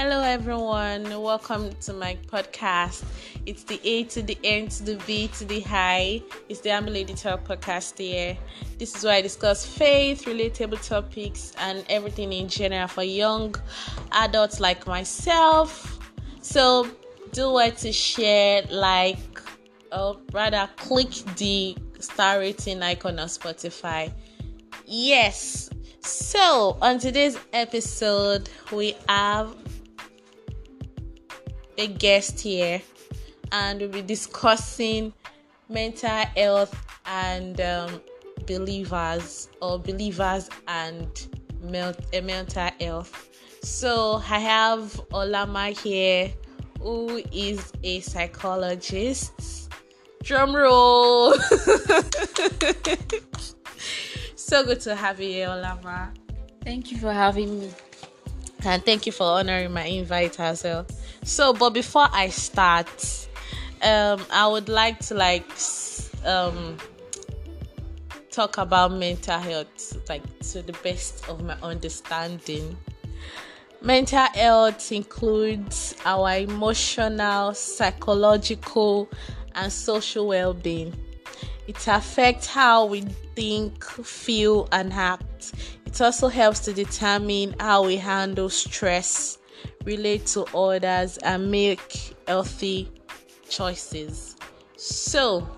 Hello, everyone. Welcome to my podcast. It's the A to the N to the B to the high. It's the Amber Lady Talk podcast here. This is where I discuss faith, relatable topics, and everything in general for young adults like myself. So, do what to share, like, or rather, click the star rating icon on Spotify. Yes. So, on today's episode, we have a guest here and we'll be discussing mental health and um, believers or believers and mental health. So, I have Owlama here who is a psychologist. Drum roll! so good to have you here, Owlama. Thank you for having me. And thank you for honoring my invite as well. So, but before I start, um, I would like to like um talk about mental health, like to the best of my understanding. Mental health includes our emotional, psychological, and social well being. It affects how we think, feel, and act. It also helps to determine how we handle stress, relate to others, and make healthy choices. So,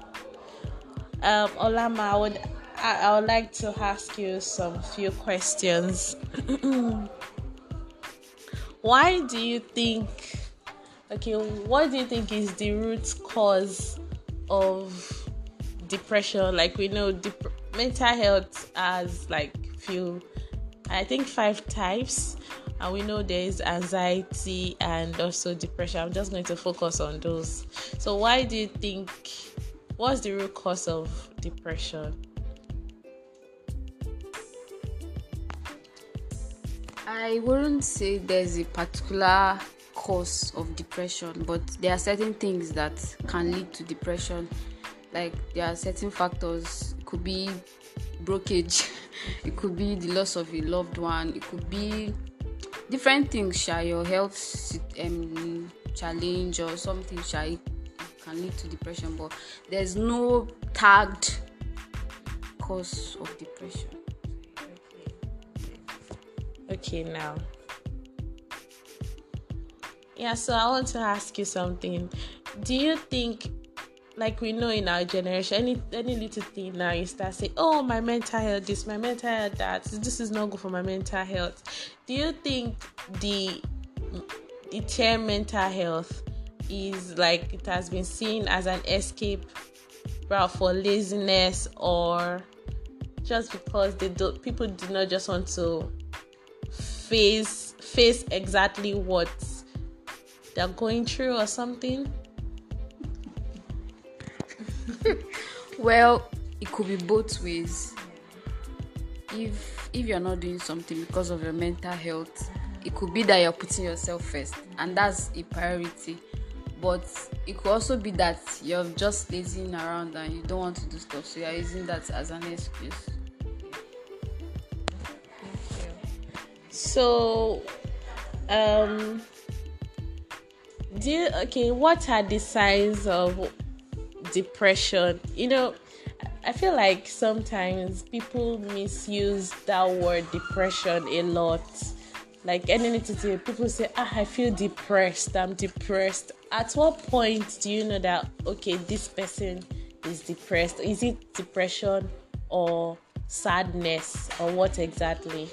um, Owlama, I would I, I would like to ask you some few questions. why do you think okay what do you think is the root cause of depression like we know dep- mental health has like few i think five types. And we know there is anxiety and also depression. I'm just going to focus on those. So why do you think what's the root cause of depression? I wouldn't say there's a particular cause of depression, but there are certain things that can lead to depression. Like there are certain factors. Could be brokerage, it could be the loss of a loved one, it could be different things. Shall your health um, challenge or something shall can lead to depression, but there's no tagged cause of depression. Okay now. Yeah so i want to ask you something. Do you think like we know in our generation any any little thing now you start saying oh my mental health this my mental health that this is not good for my mental health do you think the the term mental health is like it has been seen as an escape route for laziness or just because they do people do not just want to face face exactly what they're going through or something? Well, it could be both ways. If if you're not doing something because of your mental health, it could be that you're putting yourself first, and that's a priority. But it could also be that you're just lazing around and you don't want to do stuff, so you're using that as an excuse. So, um, do you, okay, what are the signs of depression? You know, I feel like sometimes people misuse that word depression a lot. Like anything people say, ah, I feel depressed, I'm depressed. At what point do you know that, okay, this person is depressed? Is it depression or sadness or what exactly?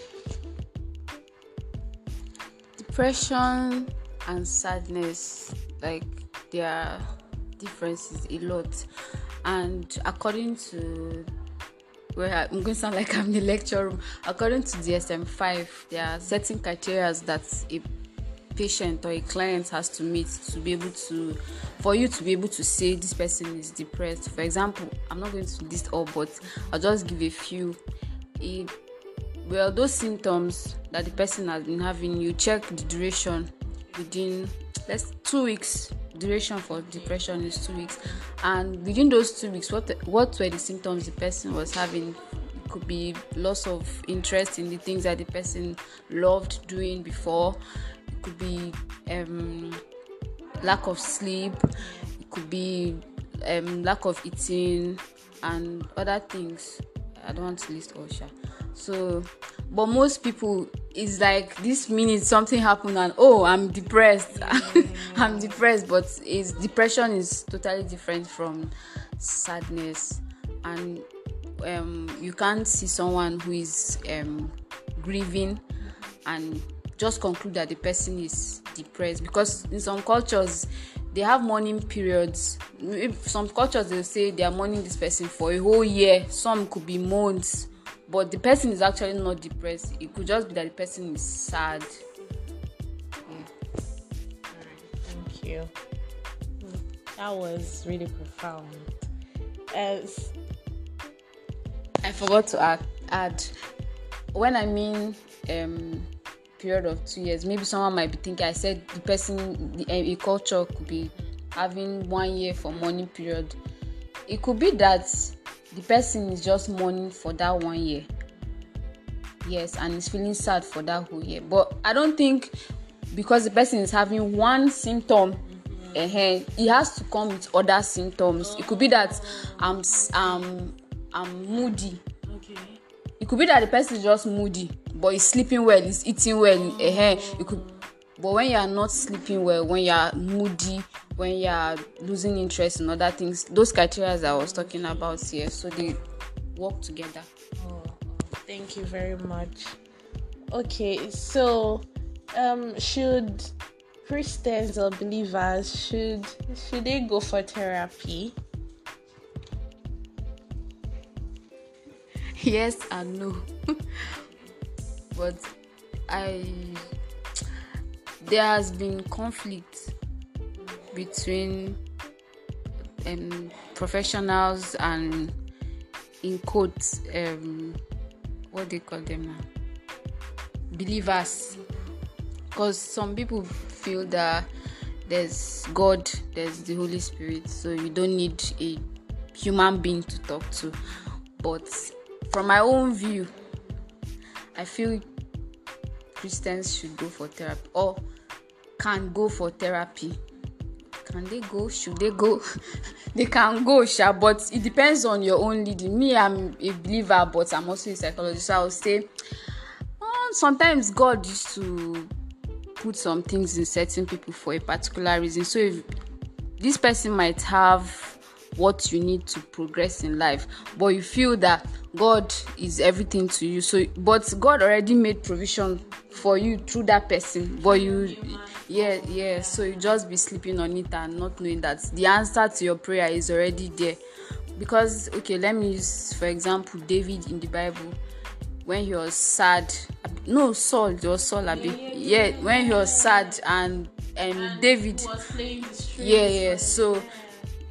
depression and sadness like they are differences a lot. And according to well i'm going to sound like i'm in the lecture room. According to dsm-5 there are certain criteria that a patient or a client has to meet to be able to for you to be able to say this person is depressed. For example i'm not going to list all but i'll just give a few. If well those symptoms that the person has been having you check the duration within let's two weeks duration for depression is two weeks. And within those two weeks what what were the symptoms the person was having? It could be loss of interest in the things that the person loved doing before. Could be um, lack of sleep. It could be um, lack of eating and other things. I don't want to list all so but most people is like this minute something happened and oh i'm depressed. I'm depressed but is depression is totally different from sadness. And um, you can't see someone who is um, grieving and just conclude that the person is depressed. Because in some cultures they have mourning periods. If some cultures they say they are mourning this person for a whole year. Some could be months but the person is actually not depressed. It could just be that the person is sad. Yeah. thank you. That was really profound. As i forgot to add add when i mean um period of two years maybe someone might be thinking i said the person the, a culture could be having one year for mourning period. It could be that the person is just mourning for that one year yes and is feeling sad for that whole year but i don't think because the person is having one symptom mm-hmm. uh, he has to come with other symptoms oh. it could be that i'm um i'm moody okay it could be that the person is just moody but he's sleeping well he's eating well oh. uh, it could but when you are not sleeping well when you are moody when you are losing interest in other things those criteria i was talking about here so they work together. Oh, thank you very much. Okay so um should christians or believers should should they go for therapy? Yes and no. But i there has been conflict between um, professionals and in quotes um, what they call them now? Believers. Because some people feel that there's god there's the holy spirit so you don't need a human being to talk to. But from my own view i feel christians should go for therapy. Or can go for therapy. Can they go? Should they go? They can go sha but it depends on your own leading. Me i'm a believer but i'm also a psychologist. So i would say uh, sometimes god used to put some things in certain people for a particular reason. So if this person might have what you need to progress in life but you feel that god is everything to you. So but god already made provision for you through that person but you yeah yeah so you just be sleeping on it and not knowing that the answer to your prayer is already there. Because okay let me use for example david in the bible. When he was sad no saul it was saul abi. Yeah, yeah, yeah, when he was sad and um, and david yeah yeah so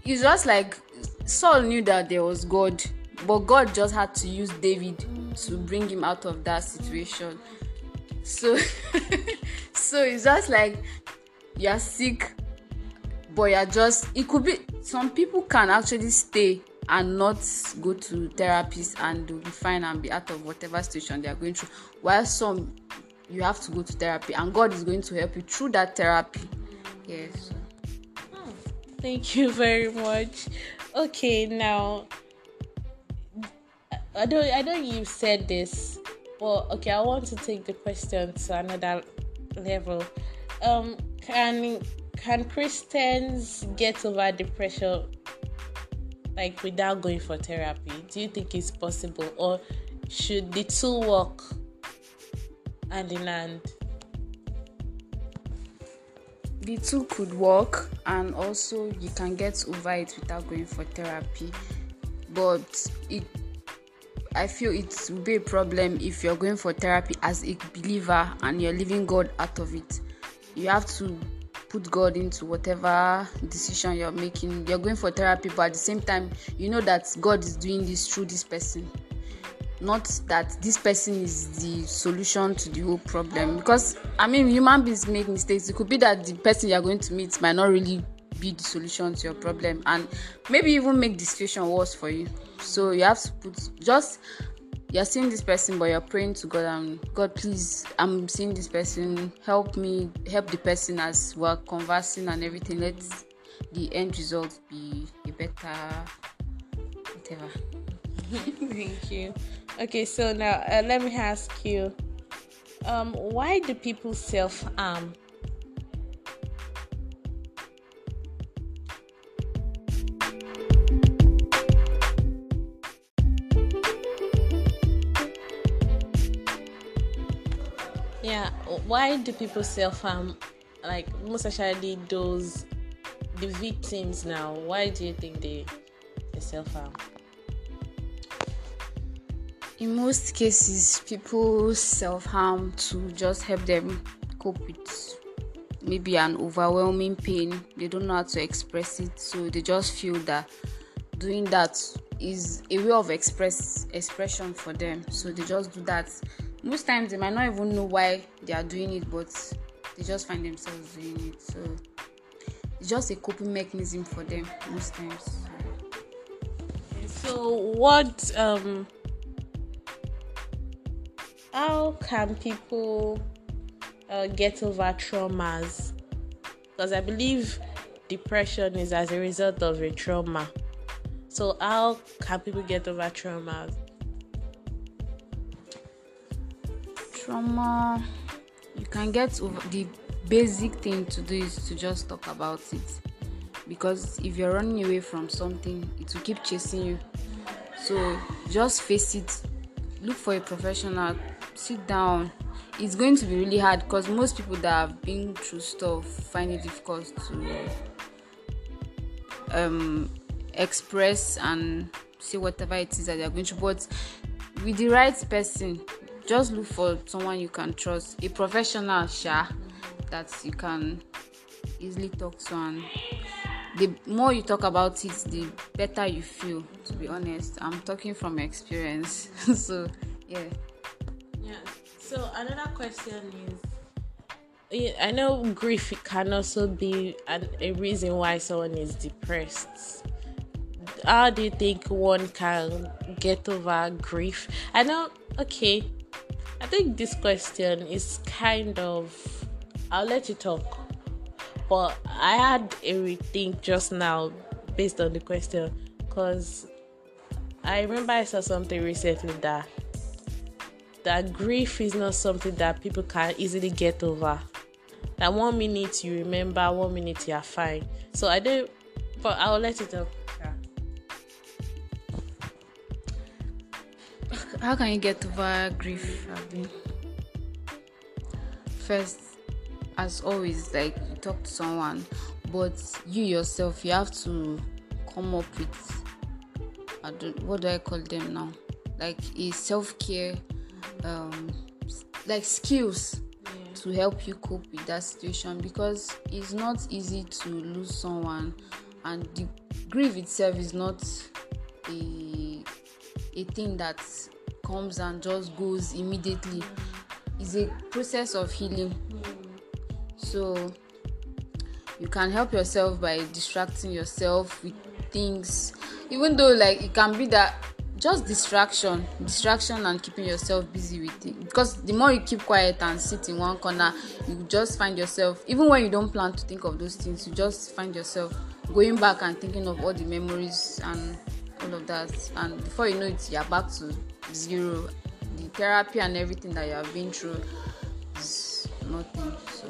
it's just like saul knew that there was god but god just had to use david to bring him out of that situation so so it's just like you're sick but you're just it could be some people can actually stay and not go to therapists and they'll be fine and be out of whatever situation they are going through. While some you have to go to therapy and god is going to help you through that therapy. Yes. Oh, thank you very much. Okay now i don't i know you said this well, okay, I want to take the question to another level. Um, can can Christians get over depression like without going for therapy? Do you think it's possible, or should the two work hand in hand? The two could work, and also you can get over it without going for therapy, but it I feel it will be a problem if you're going for therapy as a believer and you're leaving God out of it. You have to put God into whatever decision you're making. You're going for therapy, but at the same time, you know that God is doing this through this person. Not that this person is the solution to the whole problem. Because I mean, human beings make mistakes. It could be that the person you're going to meet might not really be the solution to your problem and maybe even make the situation worse for you so you have to put just you're seeing this person but you're praying to god and god please i'm seeing this person. Help me help the person as we're conversing and everything. Let the end result be a better whatever. Thank you. Okay so now uh, let me ask you um why do people self-harm why do people self-harm like most especially those the victims now? Why do you think they they self-harm in most cases people self-harm to just help them cope with maybe an overwhelming pain. They don't know how to express it so they just feel that doing that is a way of express expression for them. So they just do that most times they might not even know why they are doing it but they just find themselves doing it. So it's just a coping mechanism for them most times. So what um how can people uh, get over traumas? Because i believe depression is as a result of a trauma. So how can people get over traumas trauma. You can get over the basic thing to do is to just talk about it. Because if you're running away from something it will keep chasing you. So just face it. Look for a professional. Sit down. It's going to be really hard because most people that have been through stuff find it difficult to um, express and say whatever it is that they're going through. But with the right person just look for someone you can trust. A professional sha that you can easily talk to and the more you talk about it the better you feel to be honest. I'm talking from experience. So yeah. Yeah. So another question is i know grief can also be an, a reason why someone is depressed. How do you think one can get over grief? I know okay I think this question is kind of. I'll let you talk. But I had a rethink just now based on the question because I remember I saw something recently that that grief is not something that people can easily get over. That one minute you remember, one minute you are fine. So I don't, but I'll let you talk. How can you get over grief first as always like you talk to someone but you yourself you have to come up with I don't, what do i call them now like a self-care um like skills yeah. to help you cope with that situation because it's not easy to lose someone and the grief itself is not a a thing that comes and just goes immediately. It's a process of healing. So you can help yourself by distracting yourself with things. Even though like it can be that just distraction distraction and keeping yourself busy with it. Because the more you keep quiet and sit in one corner you just find yourself even when you don't plan to think of those things you just find yourself going back and thinking of all the memories and all of that. And before you know it you're back to zero the therapy and everything that you have been through is nothing so.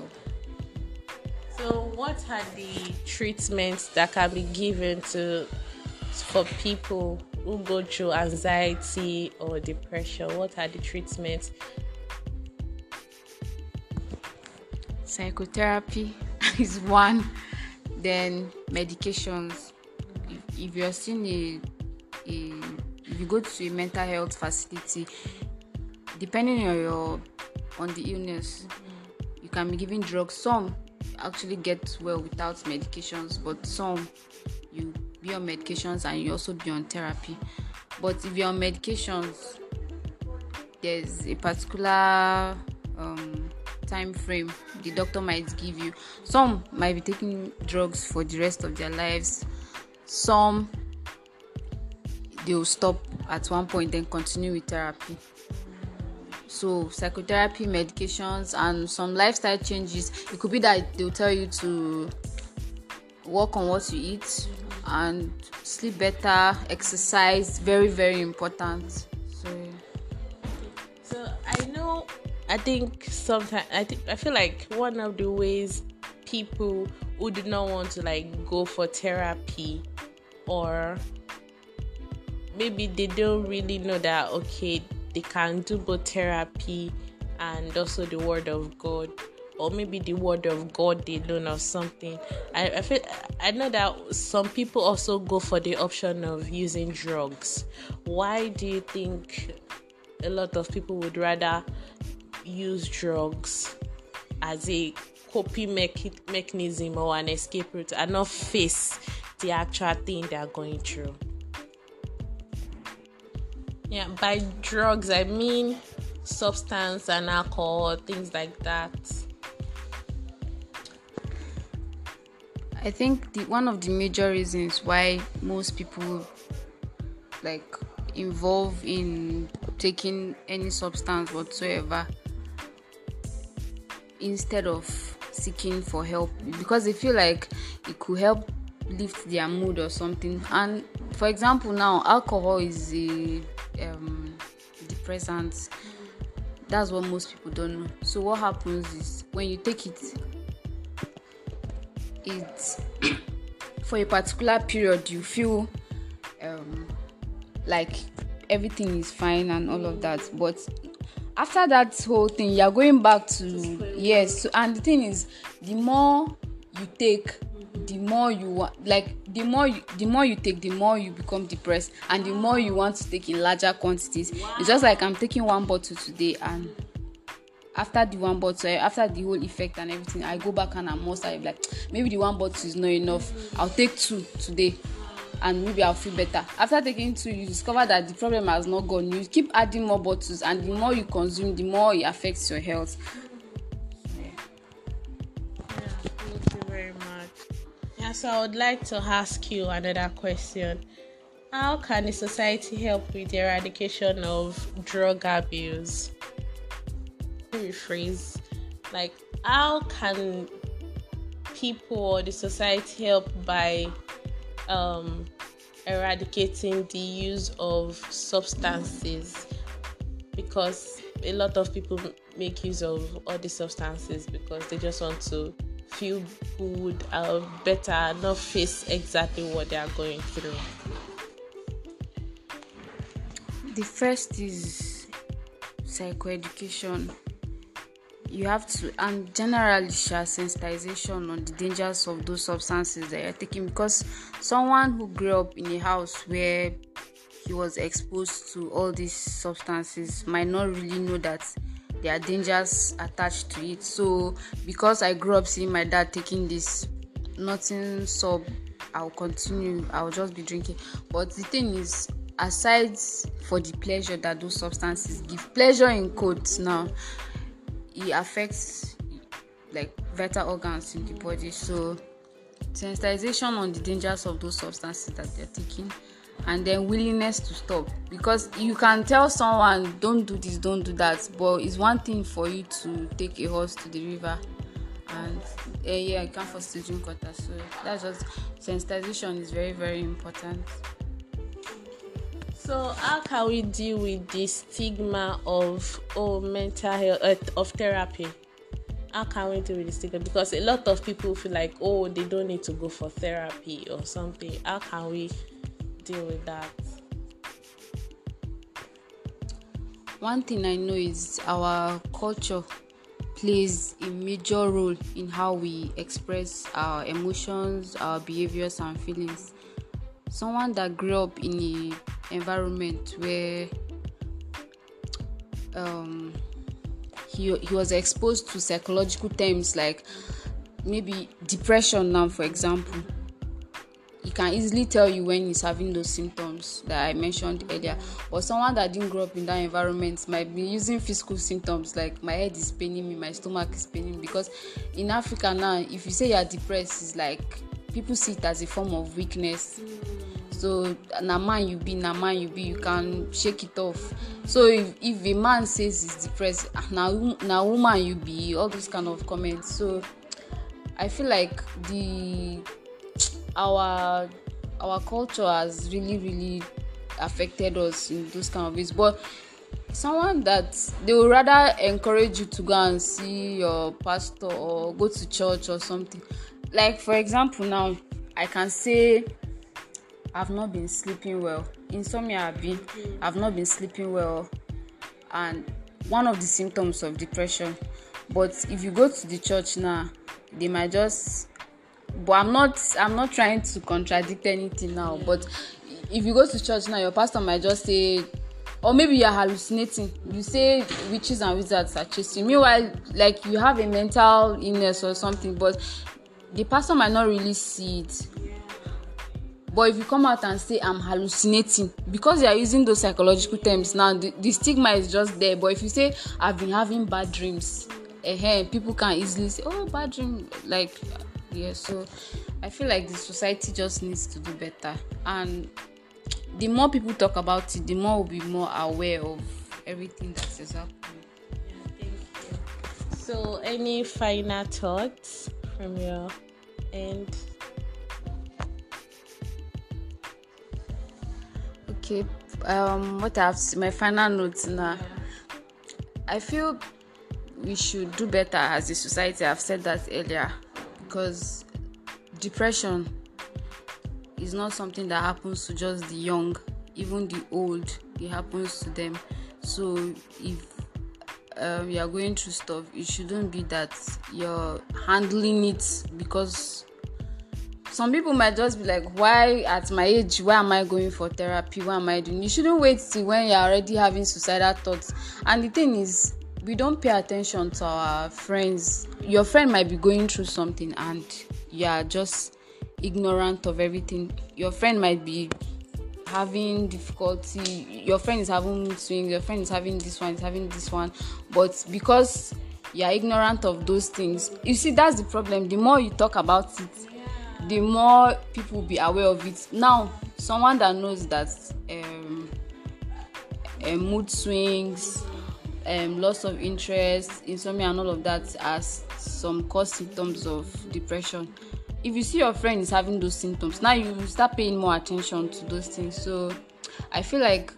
So what are the treatments that can be given to for people who go through anxiety or depression? What are the treatments? Psychotherapy is one. Then medications. If, if you're seeing a, a you go to a mental health facility depending on your on the illness you can be given drugs. Some actually get well without medications but some you be on medications and you also be on therapy. But if you're on medications there's a particular um, time frame the doctor might give you. Some might be taking drugs for the rest of their lives. Some they will stop at one point then continue with therapy. So psychotherapy medications and some lifestyle changes. It could be that they'll tell you to work on what you eat and sleep better. Exercise very very important. So so i know i think sometimes i think i feel like one of the ways people who do not want to like go for therapy or maybe they don't really know that okay they can do both therapy and also the word of god or maybe the word of god alone or something. I, I feel i know that some people also go for the option of using drugs. Why do you think a lot of people would rather use drugs as a coping mechanism or an escape route and not face the actual thing they are going through yeah, by drugs, I mean substance and alcohol, things like that. I think the one of the major reasons why most people like involve in taking any substance whatsoever instead of seeking for help because they feel like it could help lift their mood or something and for example now alcohol is a depressants. That's what most people don't know. So what happens is when you take it, it's for a particular period you feel um, like everything is fine and all of that, but after that whole thing you're going back to yes so, and the thing is the more you take the more you want like the more you the more you take the more you become depressed and the more you want to take in larger quantities. Wow. it's just like i'm taking one bottle today and after the one bottle after the whole effect and everything i go back and i'm more started like maybe the one bottle is not enough. I'll take two today and maybe i'll feel better. After taking two you discover that the problem has not gone. You keep adding more bottles and the more you consume the more it affects your health so I would like to ask you another question. How can the society help with the eradication of drug abuse? Rephrase. Like, how can people or the society help by um, eradicating the use of substances? Because a lot of people make use of all these substances because they just want to feel good or better, not face exactly what they are going through? The first is psychoeducation. You have to, and generally, share sensitization on the dangers of those substances that you're taking because someone who grew up in a house where he was exposed to all these substances might not really know that there are dangers attached to it. So because i grew up seeing my dad taking this nothing sub i'll continue i'll just be drinking. But the thing is aside for the pleasure that those substances give pleasure in quotes now it affects like vital organs in the body. So sensitization on the dangers of those substances that they're taking and then willingness to stop. Because you can tell someone don't do this don't do that but it's one thing for you to take a horse to the river and uh, yeah you can't force to drink water. So that's just sensitization is very very important. So how can we deal with the stigma of oh mental health uh, of therapy? How can we deal with the stigma? Because a lot of people feel like oh they don't need to go for therapy or something. How can we deal with that? One thing I know is our culture plays a major role in how we express our emotions, our behaviors, and feelings. Someone that grew up in an environment where um, he, he was exposed to psychological terms like maybe depression now for example he can easily tell you when he's having those symptoms that I mentioned earlier. But someone that didn't grow up in that environment might be using physical symptoms like my head is paining me, my stomach is paining. Because in Africa now, if you say you're depressed, it's like people see it as a form of weakness. so na man you be na man you be you can shake it off so if if a man says he's depressed na na woman you be all those kind of comments so i feel like the our our culture has really really affected us in those kind of ways. But someone that they would rather encourage you to go and see your pastor or go to church or something. Like for example now i can say i've not been sleeping well. Insomnia i've been mm. i've not been sleeping well and one of the symptoms of depression. But if you go to the church now they might just but i'm not i'm not trying to contradict anything now but if you go to church now your pastor might just say or maybe you're hallucinating. You say witches and wizards are chasing meanwhile like you have a mental illness or something but the pastor might not really see it. But if you come out and say i'm hallucinating because you are using those psychological terms now the, the stigma is just there. But if you say i've been having bad dreams uh people can easily say oh bad dream like yeah so i feel like the society just needs to do better. And the more people talk about it the more we'll be more aware of everything that is happening. So any final thoughts from your end? Okay um what i have my final notes now i feel we should do better as a society. I've said that earlier because depression is not something that happens to just the young even the old it happens to them. So if um, you are going through stuff it shouldn't be that you're handling it because some people might just be like why at my age why am i going for therapy? Why am i doing? You shouldn't wait till when you're already having suicidal thoughts. And the thing is we don't pay attention to our friends. Your friend might be going through something and you are just ignorant of everything. Your friend might be having difficulty. Your friend is having swings. Your friend is having this one is having this one. But because you are ignorant of those things you see that's the problem. The more you talk about it the more people will be aware of it. Now someone that knows that um, um mood swings um, loss of interest insomnia and all of that as some cause symptoms of depression. If you see your friend is having those symptoms now you start paying more attention to those things. So i feel like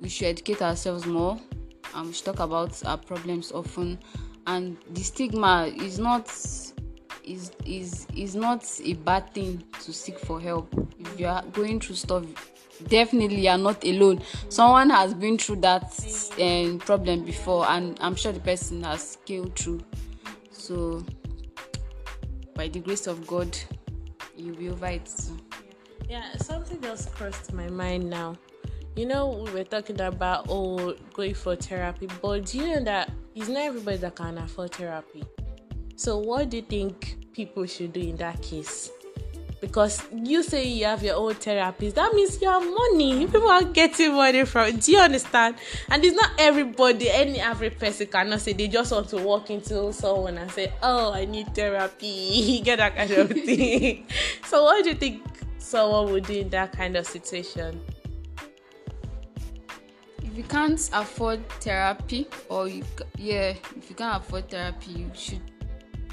we should educate ourselves more and we should talk about our problems often. And the stigma is not is is is not a bad thing to seek for help. If you are going through stuff definitely you are not alone someone has been through that um, problem before and i'm sure the person has scaled through so by the grace of God, you'll be over it. Yeah, something just crossed my mind now. You know, we were talking about oh going for therapy, but do you know that it's not everybody that can afford therapy. So what do you think people should do in that case? Because you say you have your own therapist that means you have money. People are getting money from do you understand? And it's not everybody any average person cannot say they just want to walk into someone and say oh i need therapy. Get that kind of thing. So what do you think someone would do in that kind of situation? If you can't afford therapy or you yeah if you can't afford therapy you should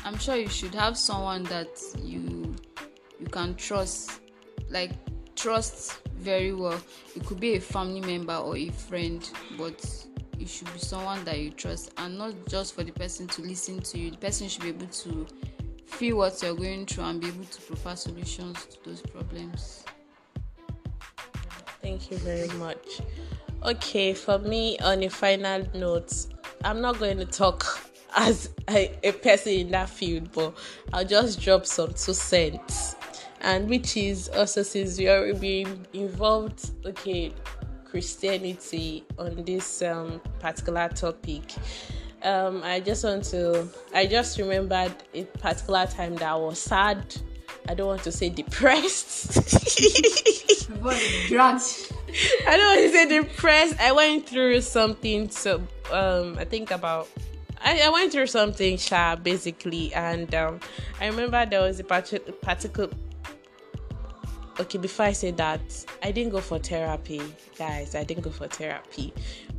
i'm sure you should have someone that you you can trust like trust very well. It could be a family member or a friend but it should be someone that you trust and not just for the person to listen to you. The person should be able to feel what you're going through and be able to provide solutions to those problems. Thank you very much. Okay for me on a final note i'm not going to talk as a, a person in that field but i'll just drop some two cents and which is also since we are being involved okay christianity on this um, particular topic. Um, i just want to i just remembered a particular time that i was sad. I don't want to say depressed. I don't want to say depressed. I went through something so um, i think about I, I went through something sharp basically and um, i remember there was a particular okay, before I say that, I didn't go for therapy, guys. I didn't go for therapy,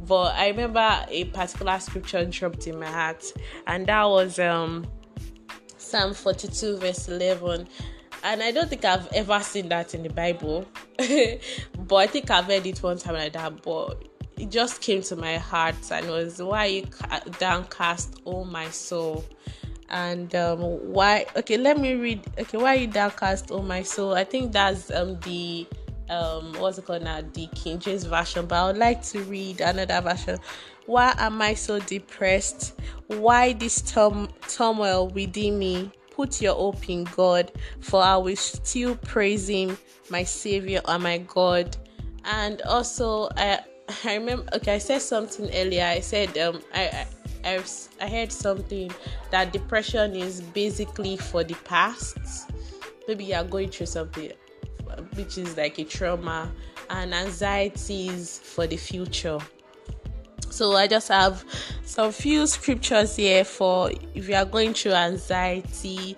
but I remember a particular scripture dropped in my heart, and that was um Psalm 42, verse 11. And I don't think I've ever seen that in the Bible, but I think I've read it one time like that. But it just came to my heart and was why you downcast, oh my soul and um, why okay let me read okay why you downcast oh my soul? I think that's um the um what's it called now? The king james version but i would like to read another version. Why am i so depressed? Why this turm- turmoil within me? Put your hope in god for i will still praise him my savior and my god. And also i i remember okay i said something earlier. I said um i, I I, I heard something that depression is basically for the past. Maybe you are going through something which is like a trauma, and anxieties for the future. So I just have some few scriptures here for if you are going through anxiety.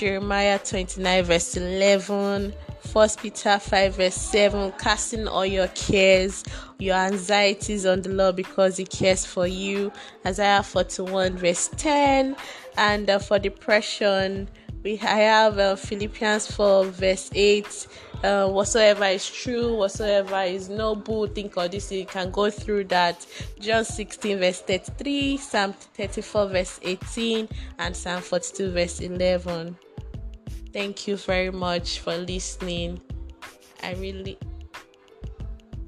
Jeremiah 29 verse 11, First Peter 5 verse 7, casting all your cares, your anxieties on the Lord because He cares for you. Isaiah 41 verse 10, and uh, for depression, we have uh, Philippians 4 verse 8. Uh, whatsoever is true, whatsoever is noble, think of this, you can go through that. John 16 verse 33, Psalm 34 verse 18, and Psalm 42 verse 11. Thank you very much for listening. I really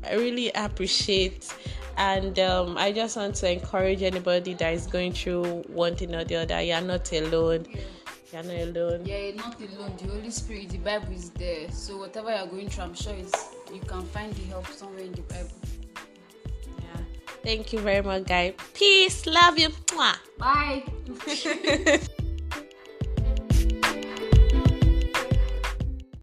I really appreciate and um, I just want to encourage anybody that is going through one thing or the other. You're not alone. You're not alone. Yeah, you're not alone. The Holy Spirit, the Bible is there. So whatever you're going through, I'm sure it's you can find the help somewhere in the Bible. Yeah. Thank you very much, guys. Peace. Love you. Bye.